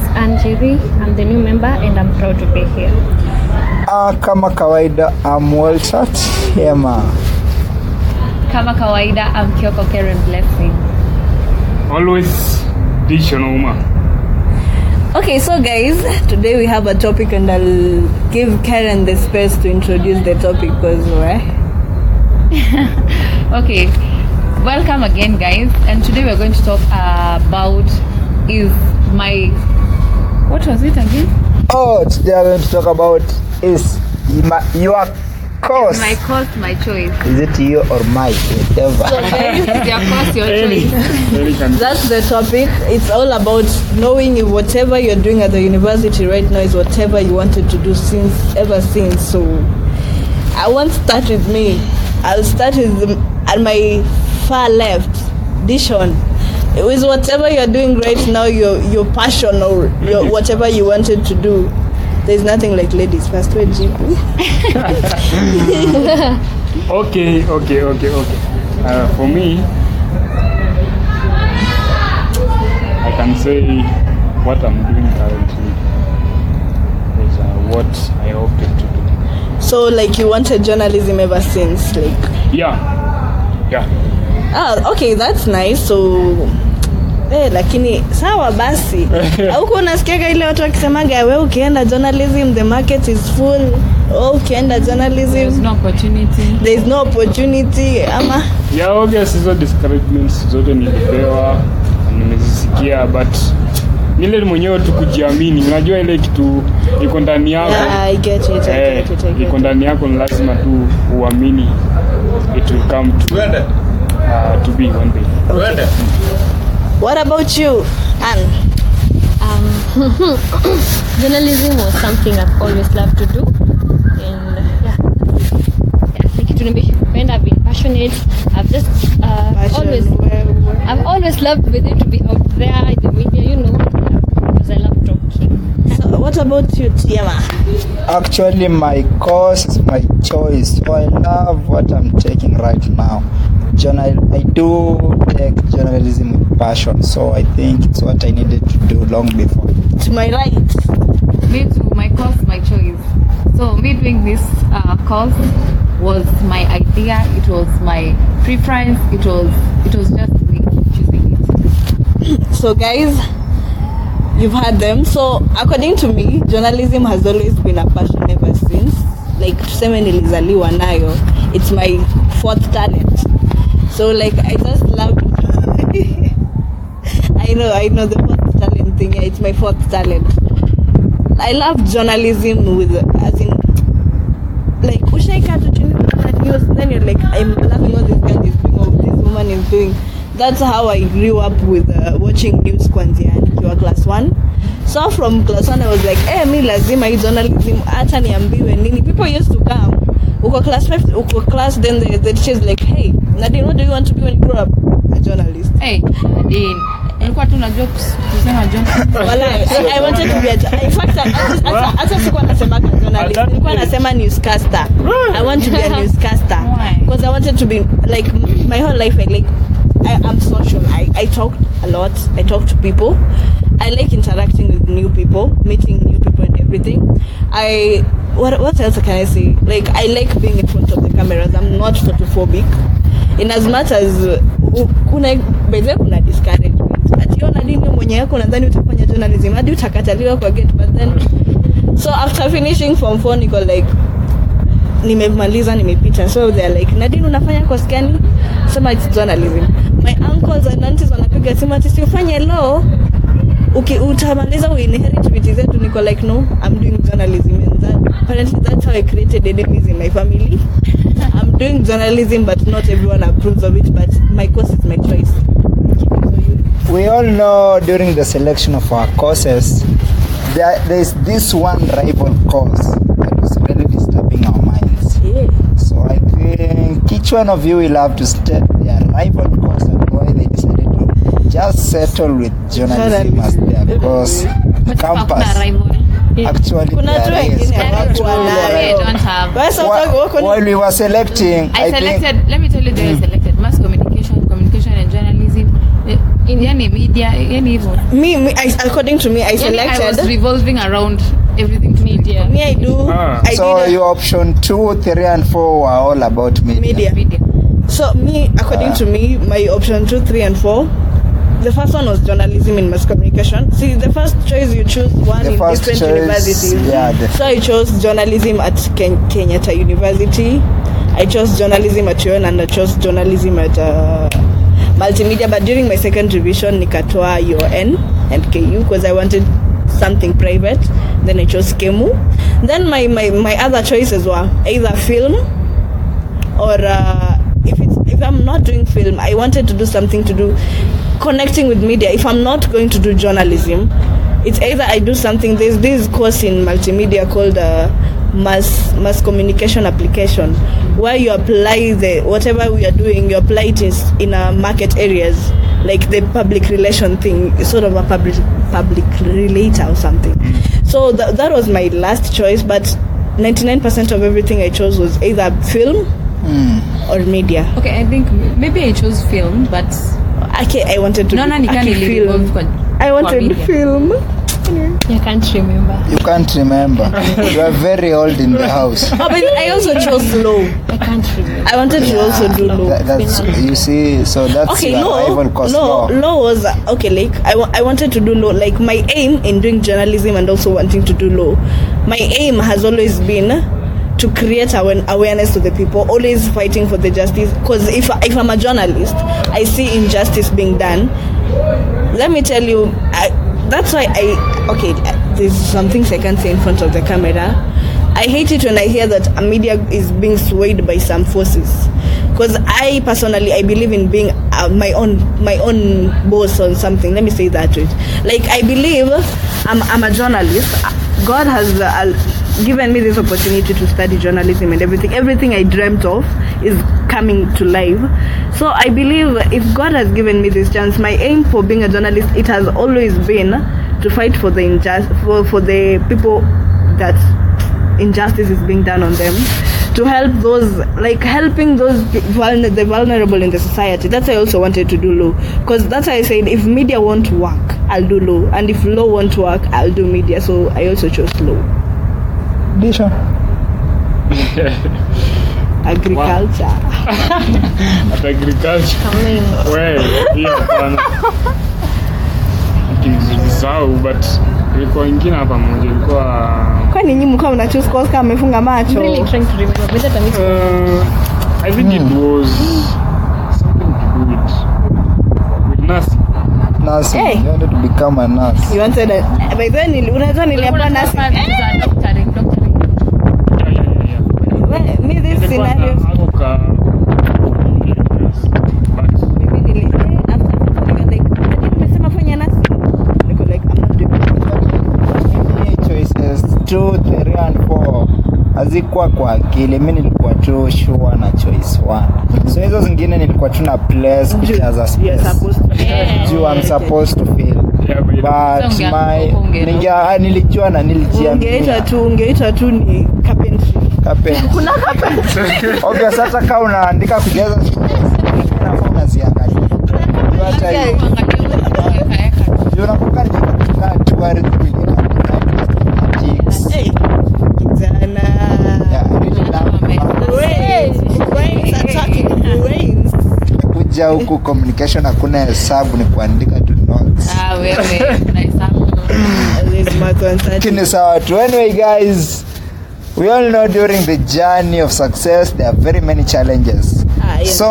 is Anjiri. I'm the new member and I'm proud to be here. Ah, kama kawaida I'm Walter Chema. Kama kawaida, I'm Kyoko Karen Blessing. Always dish on Uma. Okay, so guys, today we have a topic and I'll give Karen the space to introduce the topic because why? Okay, welcome again, guys. And today we're going to talk about is my what was it again? Oh, today I'm going to talk about is my, your course. My course, my choice. Is it you or my whatever? your course, your choice. That's the topic. It's all about knowing if whatever you're doing at the university right now is whatever you wanted to do since ever since. So I won't start with me. I'll start with the, at my far left, Dishon. It was whatever you're doing right now, your your passion or your, whatever you wanted to do. There's nothing like ladies first. Wait, Okay, okay, okay, okay. Uh, for me, I can say what I'm doing currently is uh, what I opted to do. So like you wanted journalism ever since, like Yeah, yeah. Ah, okay, that's nice. So eh, lakini sawa basi. Auko unasikiaga ile watu wakisemaga we ukienda journalism the market is full. Oh, ukienda journalism No opportunity. there is no opportunity ama? Yeah, obvious hizo discouragements zote nilipewa nimezisikia but nile mwenyewe tu kujiamini. Unajua ile kitu iko ndani yako. Yeah, I get it, I eh, get it, I get iko ndani yako ni lazima tu uamini it will come to, uh, to be one day Okay. What about you, Anne? Um, journalism was something I've always loved to do, and yeah, yeah, ni kitu nimependa. I've been passionate. I've just uh, Passion, always, where- where- I've always loved with it to be out there in the media, you know, because I love talking. So what about you, Tiama? Actually, my course is my choice. So I love what I'm taking right now. Journal, I do take journalism with passion. So I think it's what I needed to do long before. To my right. Me too, my course, my choice. So me doing this uh, course was my idea. It was my preference. It was it was just me choosing it. So guys, you've heard them. So according to me, journalism has always been a passion ever since. Like tuseme nilizaliwa nayo. It's my fourth talent. So like I just love I know, I know the fourth talent thing. Yeah, it's my fourth talent. I love journalism with as in like ushaika unaona news then you're like I'm loving what this guy is doing or this woman is doing. That's how I grew up with uh, watching news kwanzia nikiwa class 1. So from class 1 I was like, eh, mi lazima journalism hata niambiwe. People used to come uko class 5 uko class then the, the teacher is like, hey, Nadine, what do you want to be when you grow up? A journalist. Hey, Nadine, nilikuwa tu najua kus- kusema John. Wala, I, I wanted to be a, in fact hata- hata hata sikuwa nasema journalist. At that nilikuwa age. nasema newscaster. I want to be a newscaster. Why? because I wanted to be like my whole life I like I'm social. I, I talk a lot. I talk to people. I like interacting with new people meeting new people and everything. I what what else can I say? Like I like being in front of the cameras. I'm not photophobic in as much as kuna bedhe kuna discouragement. Ationa nini mwenye yako nadhani utafanya journalism hadi utakataliwa kwa gate but then so after finishing form 4 niko like nimemaliza nimepita. So they're like nadine unafanya course gani? Sema it's journalism. My uncles and aunties wanapiga simu ati si ufanye law? Uki utamaliza uinherit vitu zetu niko like no i'm doing journalism. And that apparently that's how i created enemies in my family i'm doing journalism but not everyone approves of it but my course is my choice We all know during the selection of our courses, there, there's this one rival course that was really disturbing our minds. yeah So I think each one of you will have to state their rival course and why they decided to just settle with journalism as their course campus. Actually, kuna there is. They ni- While we were selecting, I I, think. Let me tell you, the way selected mass communication, communication and journalism. Eh, in yani media yani hivyo Me, me I, according to me, I yani I was revolving around everything to Media. me, I do. Ah. I so your option two three and four were all about media, media. media So me, according Ah. to me, my option two, three, and four. The first one was journalism in mass communication. See, the first choice you choose one The in different choice, universities. yeah, the- So I chose journalism at Ken- Kenyatta University. I chose journalism at UN and I chose journalism at uh, multimedia. But during my second revision, nikatoa UN and KU because I wanted something private. Then I chose KEMU. Then my, my, my other choices were either film or uh, if it's if I'm not doing film, I wanted to do something to do connecting with media. If I'm not going to do journalism, it's either I do something. There's this course in multimedia called uh, mass mass communication application, where you apply the whatever we are doing, you apply it is in a market areas like the public relation thing, sort of a public public relator or something. So th- that was my last choice, but 99% of everything I chose was either film or media. okay i think maybe i chose film but Okay, I wanted to no, do nikani aki nilirevolve film. I wanted media. film. I can't remember. you can't remember you are very old in the house Oh, but I also chose law. I can't remember. I wanted to also do law. That- that's you see so that's Okay, your law, rival course law, law. law was uh, okay. Like I, I wanted to do law. Like my aim in doing journalism and also wanting to do law, my aim has always been to create awa- awareness to the people. Always fighting for the justice. Because if if I'm a journalist, I see injustice being done. Let me tell you, I, that's why I okay. There's some things I can't say in front of the camera. I hate it when I hear that a media is being swayed by some forces. Because I personally, I believe in being uh, my own my own boss on something. Let me say that way. Like I believe I'm, I'm a journalist. God has uh, given me this opportunity to study journalism and everything. Everything I dreamt of is coming to life. So I believe if God has given me this chance, my aim for being a journalist, it has always been to fight for the injust for, for the people that injustice is being done on them to help those like helping those vulner- the vulnerable in the society that's why i also wanted to do law because that's why i said if media won't work i'll do law and if law won't work i'll do media so i also chose law Disha. agriculture at agriculture Coming. we hii hapana but ilikuwa ingine hapa moja ilikuwa kwani nyinyi mlikuwa mna choose course kama mmefunga I'm macho really trying to remember. But that uh, I think it was something to do with with nursing. Nursing. Hey. You wanted to become a nurse. you wanted a, by then unajua niliambiwa nasi scenarios hazikuwa kwa akili. Mi nilikuwa tu sure na choice one, so hizo zingine nilikuwa tu na place pictures za space I'm supposed to feel but my ningia nilijua na nilijiambia ungeita tu ungeita tu ni kuna kapeni. Okay, sasa kama unaandika kujaza unaziangalia. Kuja huku communication hakuna hesabu, ni kuandika tu notes. Ah, wewe unahesabu. Lakini sawa tu. Anyway guys, we all know during the journey of success there are very many challenges Ah, yes. so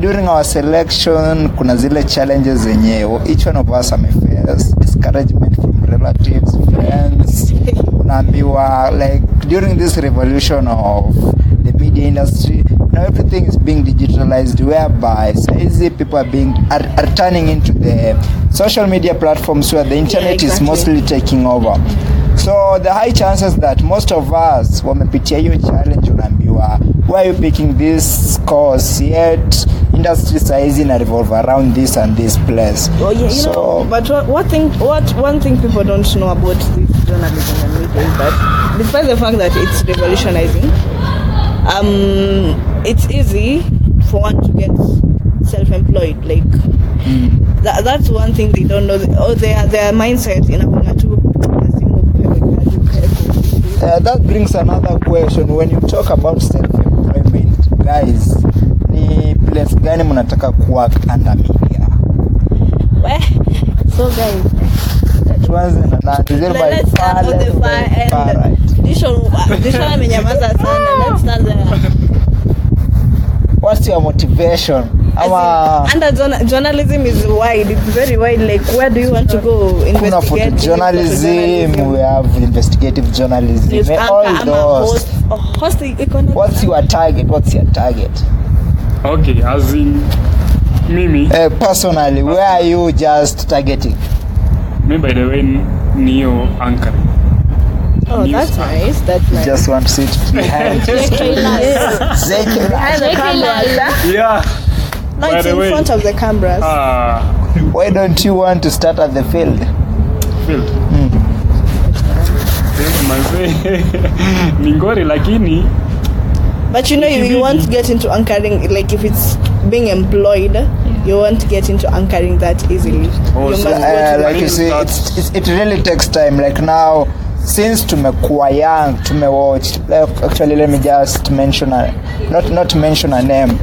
during our selection kuna zile challenges zenye each one of us ameface discouragement from relatives friends unaambiwa like during this revolution of the media industry now everything is being digitalized whereby saizi people are being are, are turning into the social media platforms where the internet yeah, exactly. is mostly taking over so the high chances that most of us wamepitia hiyo challenge unaambiwa why are you picking this course yet industry saizi na revolve around this and this place Oh yeah, you so know, but what, what thing, what one thing people don't know about this journalism and media is that, despite the fact that it's revolutionizing, um, it's easy for one to get self-employed. Like, that, that's one thing they don't know. Oh, their their mindset inakuanga tu Uh, that brings another question. When you talk about self employment guys, ni place gani mnataka kuwa under media? So guys, What's your motivation? Ama Under journalism is wide. It's very wide. Like, where do you want to go? kuna Investigate. photojournalism, we have investigative journalism, News eh, anchor, all those. host. Host iko What's your target? What's your target? okay as in mimi Uh, personally, where are you just targeting? mi by the way ni hiyo anchoring Oh, that's nice. That's nice. Just want to sit behind. Zeki- Behind the Jake cameras, Lyle. yeah No, it's in front of the cameras. ah Why don't you want to start at the field? field Mm. ni ngori lakini But you know, you, you want to get into anchoring, like if it's being employed, you won't get into anchoring that easily. Oh, you so, Uh, like you see, it's, it's, it really takes time. Like now, since tumekuwa young, tumewatch. Like actually, let me just mention a, not not mention a name.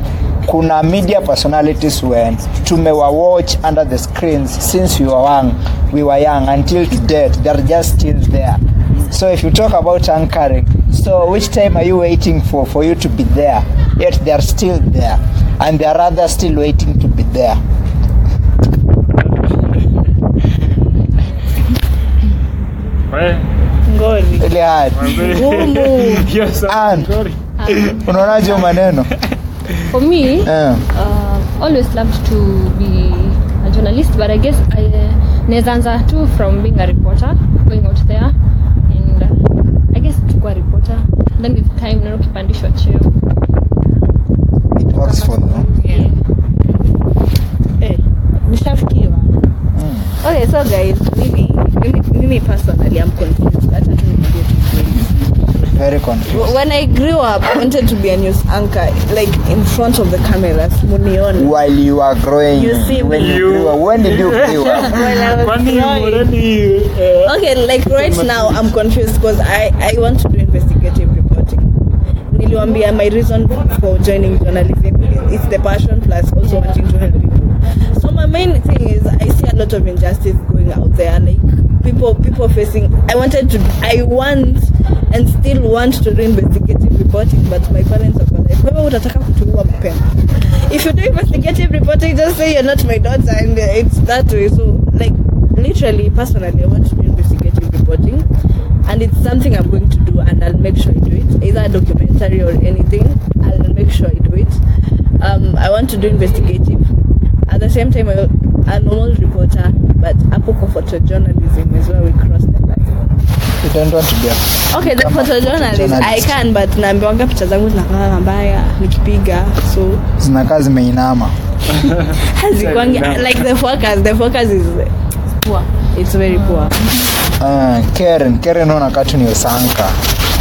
Kuna media personalities when tumewa watch under the screens since we were young, we were young until to date. They're just still there. So if you talk about anchoring, so which time are you waiting for for you to be there? Yet they are still there, and they are rather still waiting to be there. Ngori. Hiyo ngori. unaonaje maneno For me, yeah. uh, always loved to be a journalist, but I guess I uh, anza from being a reporter, going out there and uh, I guess tukua reporter. Then with time naona ukipandishwa cheo. it works for you Yeah. Eh, nishafikiwa. Okay, so guys, mimi, mimi, personally, I'm confused. Hata tu nikwambie tu. Very confused When I grew up, I wanted to be a news anchor, like in front of the cameras, munione. while you are growing You see when me. you grew up when did you grow up When I was Kwani growing. already, eh, Okay, like right now I'm confused because I, I want to do investigative reporting. Niliwambia my reason for joining journalism is the passion plus also wanting to help people. So my main thing is I see a lot of injustice going out there, like people people facing. I wanted to, I want and still want to do investigative reporting, but my parents are like, wewe utataka kutuua mapema. If you do investigative reporting, just say you're not my daughter, and it's that way. So like literally personally i want to do investigative reporting and it's something i'm going to do and i'll make sure i do it either a documentary or anything i'll make sure i do it um, i want to do investigative at the same time I- a normal reporter but hapo kwa photojournalism is where we cross the line you don't want to be a okay the photojournalist. i can but naambiwanga picha zangu zinakaa mabaya nikipiga so. Zinakaa zimeinama. Hazikwangi like the focus the focus is poor. It's very poor. Uh, Karen Karen unakaa tu ni usanka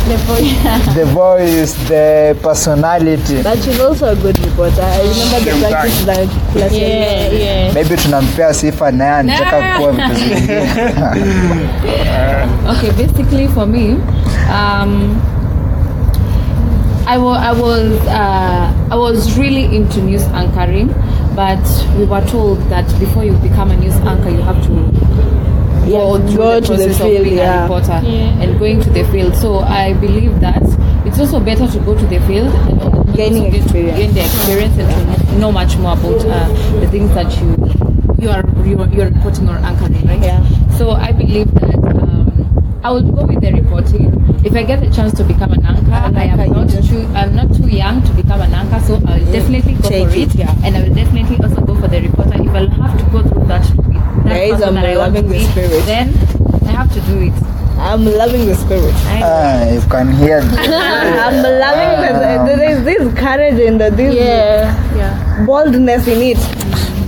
the voice the personality But she's also a good reporter. I remember the practice that class. Yeah, yeah. maybe tunampea sifa naye anataka kuwa vitu zingine Okay, basically for me, um, I wa- I was uh, I was really into news anchoring, but we were told that before you become a news anchor, you have to go through go the to the field, of being yeah. a reporter Yeah. and going to the field. So I believe that it's also better to go to the field and Gaining get experience. gain the experience and to know much more about uh, the things that you you are you're, you're reporting or anchoring, right? Yeah. So I believe that um, I would go with the reporting. If I get the chance to become an anchor, ah, An I am not just- too I'm not too young to become an anchor, so I will mm. definitely go Take for it, it, yeah. and I will definitely also go for the reporter. If I'll have to go through that to be that There is a that I want to loving the spirit. then I have to do it. I'm loving the spirit. Ah, you can hear I'm loving the, ah. there is this courage and the, this Yeah, yeah. boldness in it.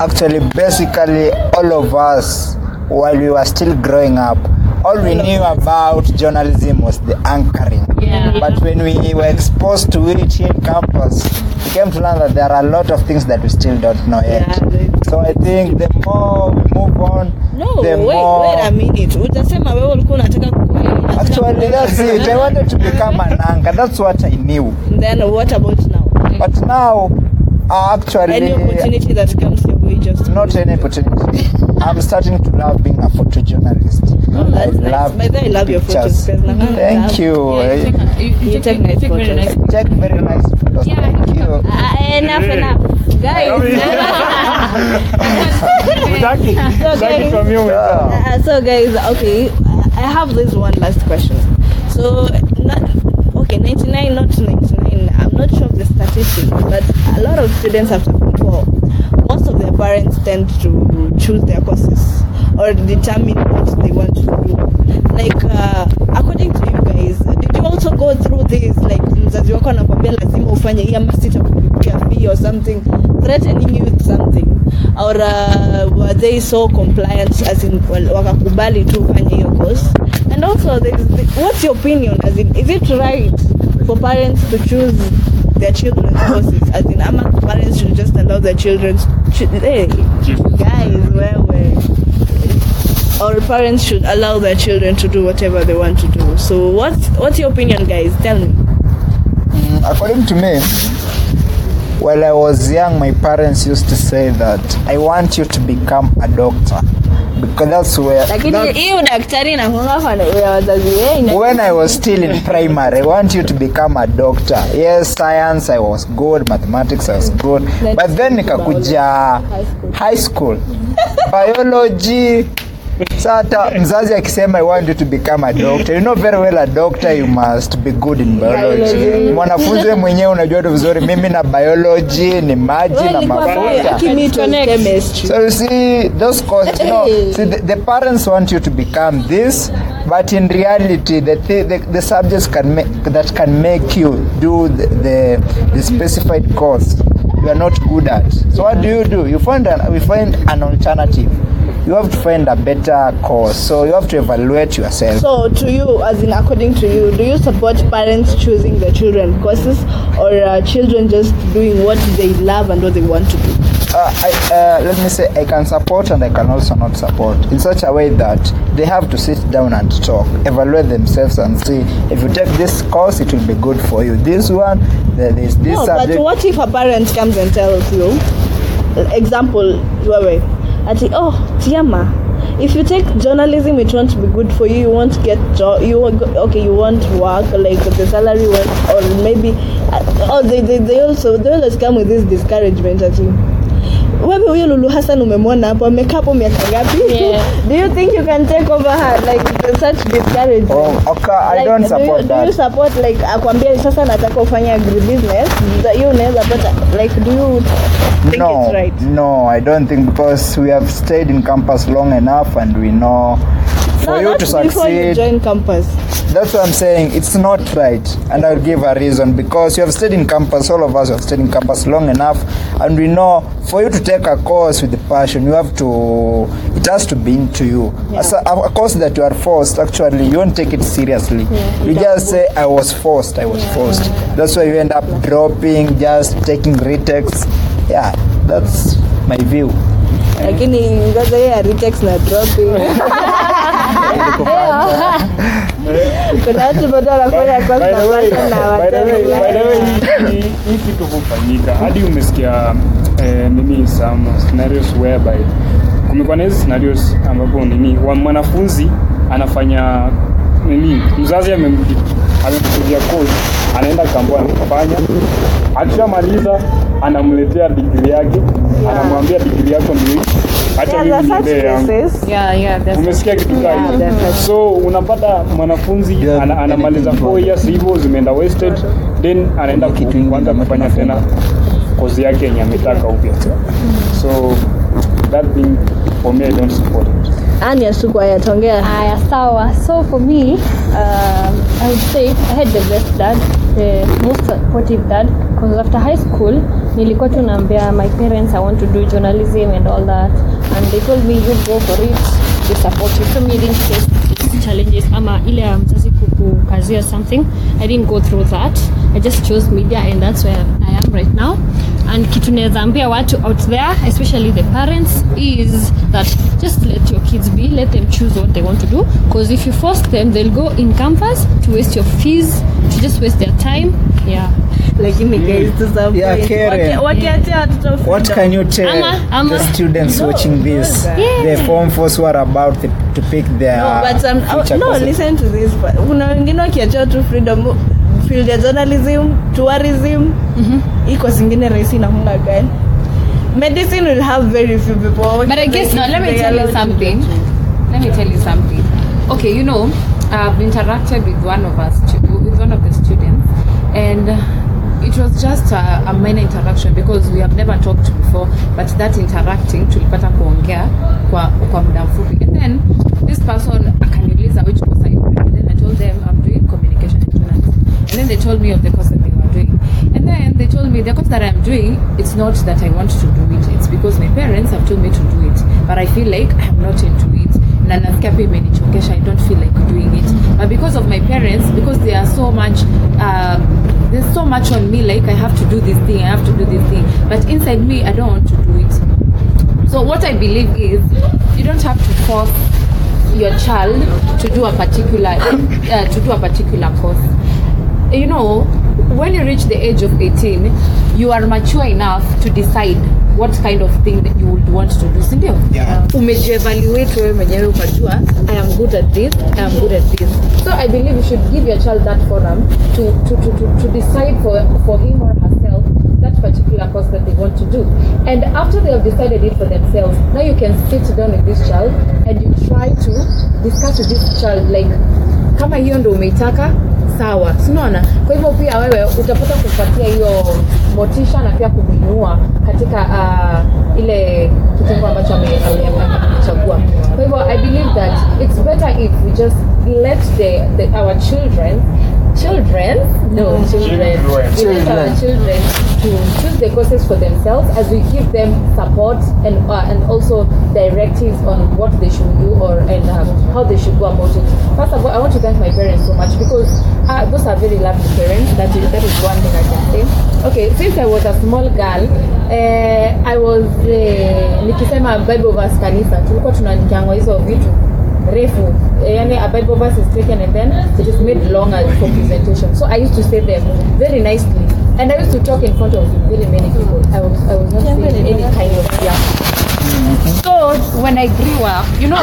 actually basically all of us while we were still growing up all we knew about journalism was the anchoring. Yeah. But when we were exposed to it in campus, we came to learn that there are a lot of things that we still don't know yet. Yeah, So I think the more we move on, No, the wait, more. wait a minute. Utasema wewe ulikuwa unataka Actually, that's it. I wanted to become an anchor. That's what I knew. Then what about now? But now, uh, actually, Any opportunity that comes your way just not any opportunity. I'm starting to love being a photojournalist. Oh, I that's nice. love By the way, I love your pictures. photos. guys. Nah, Thank you. Yeah, you take, you, you You take nice take very photos. nice pictures. Take very nice photos. Yeah, Thank you. Ah, enough, enough. Guys, Utaki? Utaki kuambia mwenzako. Yeah. Uh, so guys, okay, I have this one last question. So, not okay, 99, not 99. I'm not sure of the statistics, but a lot of students after Form 4, most of their parents tend to choose their courses or determine what they want to do. Like, uh, according to you guys, did you also go through this? Like, mzazi wako anakwambia lazima ufanye hii ama sitakulipia fee or something, threatening you with something or uh, were they so compliant as in wakakubali tu ufanye hiyo course and also the, what's your opinion as in is it right for parents to choose their children's courses as in ama parents should just allow their children ch- hey, guys wewe or parents should allow their children to do whatever they want to do. So what's what's your opinion guys? Tell me. Mm, According to me, while I was young, my parents used to say that I want you to become a doctor because that's where. lakini hii udaktari nakuanga ya wazazi wengi when I was still in primary, I want you to become a doctor. Yes, science I was good, mathematics I was good, but then nikakuja high school, biology. Sata mzazi akisema I want you to become a doctor. You know very well a doctor you must be good in biology. Mwanafunzi wewe mwenyewe unajua tu vizuri mimi na biology ni maji na mafuta. So you see, those courses, you know, see, the, the parents want you to become this, but in reality, the the, the subjects can make that can make you do the, the the specified course you are not good at. So what do you do? You find an we find an alternative. You have to find a better course. So you have to evaluate yourself. So, to you, as in according to you, do you support parents choosing their children courses or uh, children just doing what they love and what they want to do? uh, I, uh, let me say I can support and I can also not support in such a way that they have to sit down and talk, evaluate themselves and see if you take this course, it will be good for you. This one, there is this No, subject. but what if a parent comes and tells you, example, wewe, ati, oh, Tiama, if you take journalism, it won't be good for you. You won't get job. You won't okay? You won't work like the salary won't, or maybe, uh, oh, they, they, they also they always come with this discouragement ati wewe huyo Lulu Hassan umemwona hapo amekaa hapo miaka ngapi? Yeah. Do you think you can take over her like such discouragement? Oh, okay, I Like, don't do you, that. Do you support like akwambia sasa nataka ufanye agribusiness hiyo unaweza pata like do you think no, it's right? no, I don't think because we have stayed in campus long enough and we know for no, you to you succeed. join campus. That's what I'm saying. It's not right. And I'll give a reason. Because you have stayed in campus, all of us have stayed in campus long enough. And we know for you to take a course with the passion, you have to, it has to be into you. As a, a course that you are forced, actually, you won't take it seriously. you just say, I was forced, I was forced. That's why you end up dropping, just taking retakes. Yeah, that's my view. Lakini hiyo ya retext na dropping. Kuna hii- kitu hufanyika hadi umesikia nini some scenarios whereby kumekuwa na hizi scenarios ambapo nini wa mwanafunzi anafanya nini mzazi amempigia course anaenda kambo anafanya akishamaliza anamletea digri yake anamwambia digri yako ndio niendee yangu. Yeah, yeah. Umesikia kitu gani Yeah, so unapata mwanafunzi Yeah, ana, anamaliza anything 4 years hivyo zimeenda wasted then anaenda Kitu kuanza kufanya tena kozi yake yenye ametaka upya. So that thing for me i don't support it Ania suku ayatongea. Haya, sawa. So for me, um, I would say I had the best dad, the most supportive dad. Because after high school, nilikuwa tu naambia my parents I want to do journalism and all that, and they told me you go for it, they support you. So me didn't face challenges ama ile ya mzazi kukukazia something i didn't go through that i just chose media and that's where i am right now and kitu naweza ambia watu out there especially the parents is that just let your kids be let them choose what they want to do because if you force them they'll go in campus to waste your fees to just waste their time yeah lakini guys wakiachia watoto What can you tell Ama- ama- the students No, watching this? Yeah. The form force who are about to, to pick their no, but um, no, courses. listen to this part. kuna wengine wakiachia tu freedom field ya journalism tourism iko zingine rahisi na hunga gani medicine will have very few people But I guess now, let me tell you something. Let me tell you something. Okay, you know, I've interacted with one of us, with one of the students, and it was just a, a minor interaction because we have never talked before. But that interacting, tulipata kuongea kwa kwa muda mfupi, and then this person akaniuliza which and then they told me of the course that they were doing, and then they told me the course that I'm doing, it's not that I want to do it, it's because my parents have told me to do it, but I feel like I'm not into it. Na nasikia pia imenichokesha, I don't feel like doing it. But because of my parents, because they are so much, um, there's so much on me, like I have to do this thing, I have to do this thing. But inside me, I don't want to do it. So what I believe is, you don't have to force your child to do a particular uh, to do a particular course. You know, when you reach the age of 18, you are mature enough to decide what kind of thing that you would want to do, sindio? Yeah. Umejievaluate wewe mwenyewe ukajua I am good at this, I am good at this. So I believe you should give your child that forum to to, to, to, to decide for, for him or herself that particular course that they want to do. And after they have decided it for themselves, now you can sit down with this child and you try to discuss with this child like kama hiyo ndo umeitaka sawa sinaona kwa hivyo pia wewe utapata kupatia hiyo motisha na pia kumwinua katika uh, ile kitengo ambacho ame- ame- ame- amechagua kwa hivyo i believe that it's better if we just let the, the, our children children? No children. We let our children. to choose the courses for themselves as we give them support and uh, and also directives on what they should do or and um, how they should go about it. First of all i want to thank my parents so much because uh, those are very lovely parents. That is that is one thing i can say. Okay since i was a small girl uh, i was uh, nikisema bible verse kanisa. Tulikuwa tunanikiangwa hizo vitu refu. Yani a bible verse is taken and then it is made longer for presentation. So i used to say them very nicely. And i used to talk in front of very many people. I was, I was not saying any kind of yeah so when i grew up you know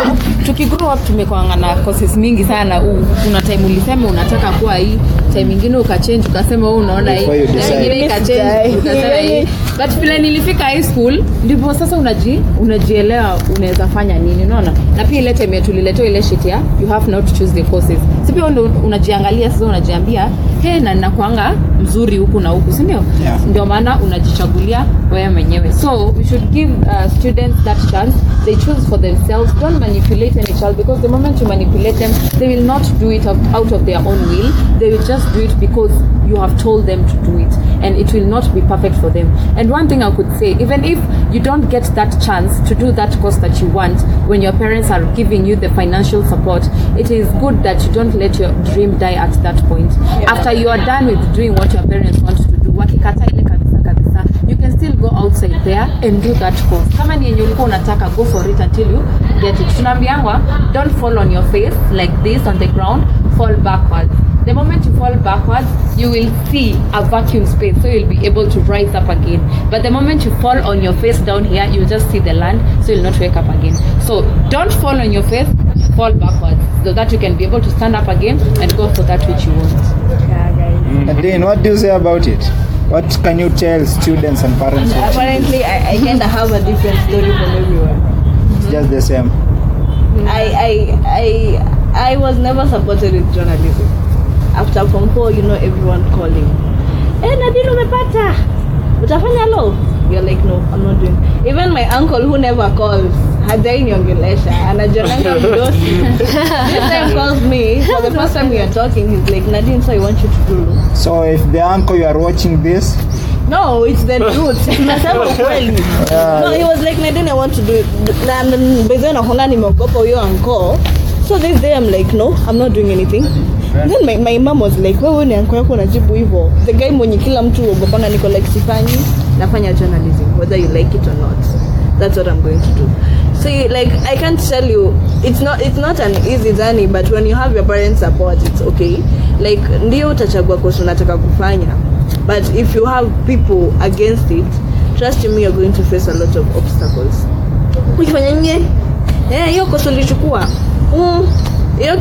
tukigrow up tumekwanga na courses mingi sana. Kuna time ulisema unataka kuwa hii time ingine ukachange ukasema wewe unaona hii. Before you time decide. ingine ikachange ukasema hii. but vile nilifika high school ndipo sasa unaji unajielewa unaweza fanya nini unaona? Na pia ile time yetu tuliletewa ile shit ya you have now to choose the courses. Si pia ndo unajiangalia sasa unajiambia "Hey, na nakwanga mzuri huku na huku si ndio? Yeah. ndio maana unajichagulia wewe mwenyewe. So we should give uh, students that chance they choose for themselves. Don't manipulate any child because the moment you manipulate them they will not do it out of their own will. They will just do it because you have told them to do it and it will not be perfect for them. And one thing i could say even if you don't get that chance to do that course that you want when your parents are giving you the financial support it is good that you don't let your dream die at that point. After you are done with doing what your parents want to do ile kabisa kabisa you can still go outside there and do that course. Kama ni yenye ulikuwa unataka go for it until you get it. Tunaambiangwa don't fall on your face like this on the ground fall backwards. The moment you fall backwards you will see a vacuum space so you'll be able to rise up again. But the moment you fall on your face down here you'll just see the land so you'll not wake up again. So don't fall on your face fall backwards so that you can be able to stand up again and go for that which you want. Yeah, guys. Nadine, what do you say about it? What can you tell students and parents? watching? apparently i, I kind of have a different story from everyone It's just the same. I, I, I, I was never supported with journalism. After Form 4, you know, everyone calling. Eh, Nadine umepata. Utafanya law? You're like, no, I'm not doing. Even my uncle who never calls, hajai niongelesha, anajonanga mdosi. This time calls me, for the first time we are talking, he's like, Nadine, so I want you to do. So if the uncle you are watching this, No, it's the truth. Tunasema ukweli. No, he was like, Nadine, I want to do it. Na by na honga nimeogopa huyo anko. so this day i'm like no i'm not doing anything then my, my mom was like wewe ni anko yako unajibu hivyo the guy mwenye kila mtu ogopanga niko like sifanyi nafanya journalism whether you like it or not that's what i'm going to do see like i can't tell you. It's not it's not an easy journey but when you have your parents support it's okay. Like ndio utachagua kosi unataka kufanya. But if you have people against it trust me you're going to face a lot of obstacles. Ukifanya nye eh, hiyo kosi ulichukua. Mm, hiyo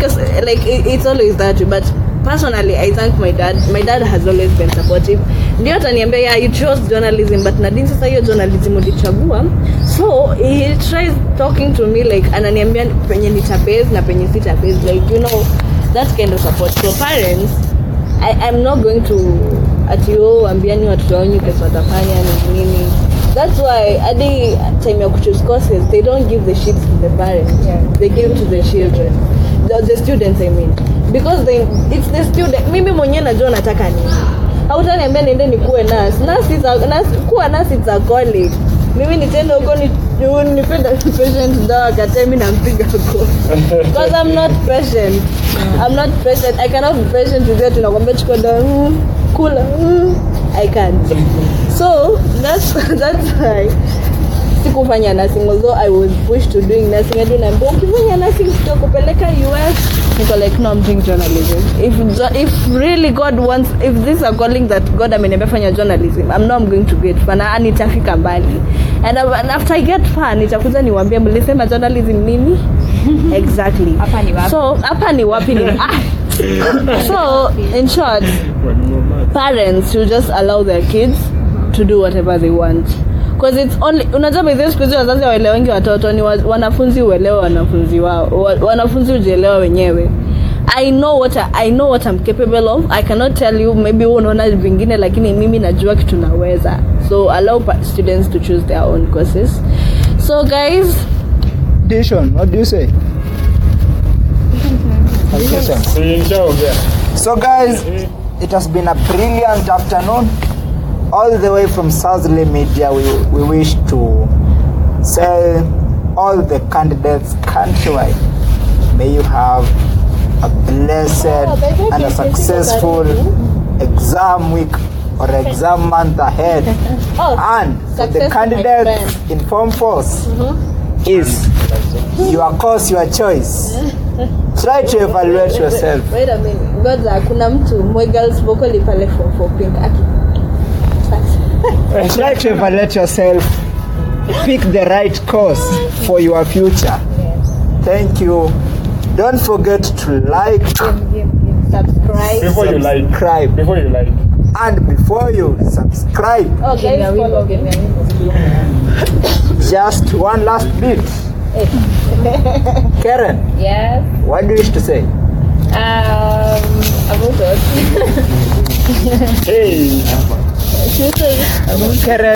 like it, it's always that but personally i thank my dad. My dad has always been supportive. Ndio ataniambia yeah, you chose journalism but nadini sasa hiyo journalism ulichagua? So he tries talking to me like ananiambia penye nitapes na penye sitapes like you know that kind of support. So parents I, I'm not going to ati oh ambiani watoto wenyu kesi watafanya ni nini. That's why hadi time ya kuchoose courses they don't give the sheets to the parents. Yeah. they give to the children. the, the students I mean. Because they, it's the student mimi mwenyewe najua nataka nini. Hautaniambia niende nikuwe nurse. Kuwa nurse it's a calling mimi nitenda huko ni nipenda sikufanya nursing although I was pushed to doing nursing hadi naambia ukifanya nursing tutakupeleka US niko like no I'm doing journalism. If if really God wants if this is a calling that God ameniambia fanya journalism I'm not I'm going to get far na nitafika mbali. And, and after I get far nitakuja niwaambie mlisema journalism nini? Exactly. Hapa ni wapi? so hapa ni wapi ni ah. so in short parents should just allow their kids to do whatever they want because it's only unajua by hizi wazazi waelewengi watoto ni wa, wanafunzi uelewe wanafunzi wao wa, wanafunzi ujielewa wenyewe I know what I, I know what I'm capable of. I cannot tell you maybe wewe unaona vingine lakini mimi najua kitu naweza. So allow students to choose their own courses. So guys, Dishon, what do you say? So, guys, it has been a brilliant afternoon. All the way from Satzlee Media, we, we wish to say all the candidates countrywide. May you have a blessed and a successful exam week or exam month ahead. oh, And for the candidates in Form Force mm-hmm. is your course, your choice. Try to evaluate yourself. Wait a minute. Ngoja kuna mtu girls vocally pale for for pink aki. Try to evaluate yourself. Pick the right course for your future. Thank you. Don't forget to like, Subscribe. Before you like. subscribe, Before you like. and before you subscribe, guys follow. just one last bit. Karen, Yes. what do you wish to say? Um, about what? Hey. Não quero